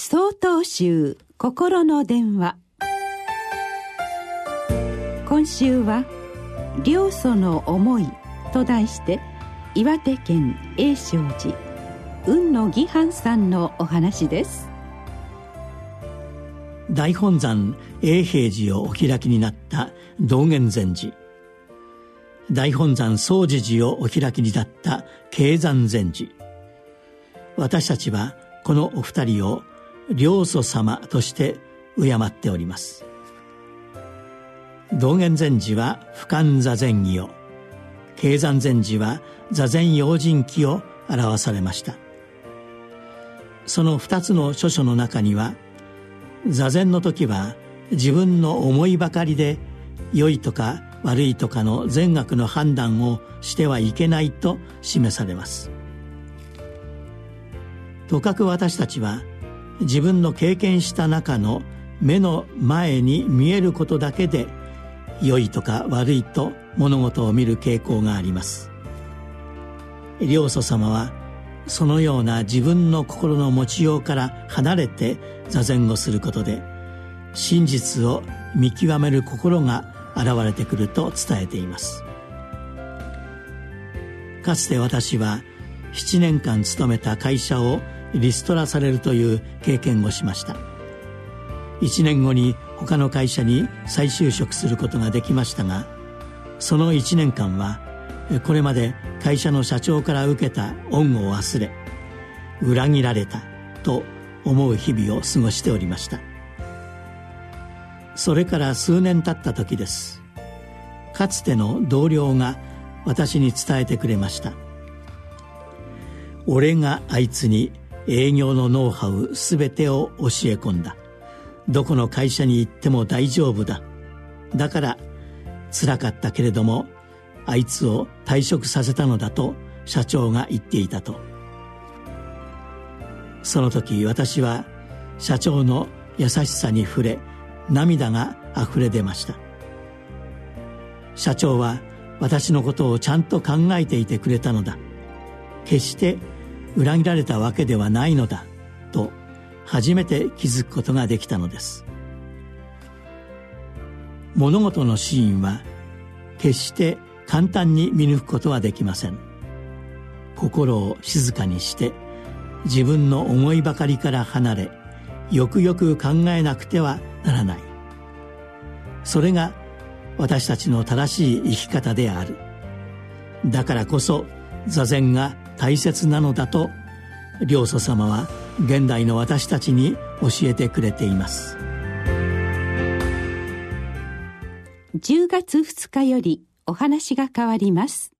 総統集心の電話。今週は「両祖の思い」と題して岩手県栄勝寺雲野義範さんのお話です。大本山永平寺をお開きになった道元禅師。大本山総持寺をお開きになった慶山禅師。私たちはこのお二人を両祖様として敬っております。道元禅師は俯瞰座禅儀を慶山禅師は座禅用心記を表されました。その二つの書書の中には座禅の時は自分の思いばかりで良いとか悪いとかの善悪の判断をしてはいけないと示されます。とかく私たちは自分の経験した中の目の前に見えることだけで良いとか悪いと物事を見る傾向があります。両祖様はそのような自分の心の持ちようから離れて座禅をすることで真実を見極める心が現れてくると伝えています。かつて私は7年間勤めた会社をリストラされるという経験をしました。1年後に他の会社に再就職することができましたがその1年間はこれまで会社の社長から受けた恩を忘れ裏切られたと思う日々を過ごしておりました。それから数年経った時です。かつての同僚が私に伝えてくれました。俺があいつに営業のノウハウ全てを教え込んだ。どこの会社に行っても大丈夫だ。だから辛かったけれどもあいつを退職させたのだと社長が言っていたと。その時私は社長の優しさに触れ涙があふれ出ました。社長は私のことをちゃんと考えていてくれたのだ。決して裏切られたわけではないのだと初めて気づくことができたのです。物事の真意は決して簡単に見抜くことはできません。心を静かにして自分の思いばかりから離れよくよく考えなくてはならない。それが私たちの正しい生き方である。だからこそ座禅が大切なのだと良祖様は現代の私たちに教えてくれています。10月2日よりお話が変わります。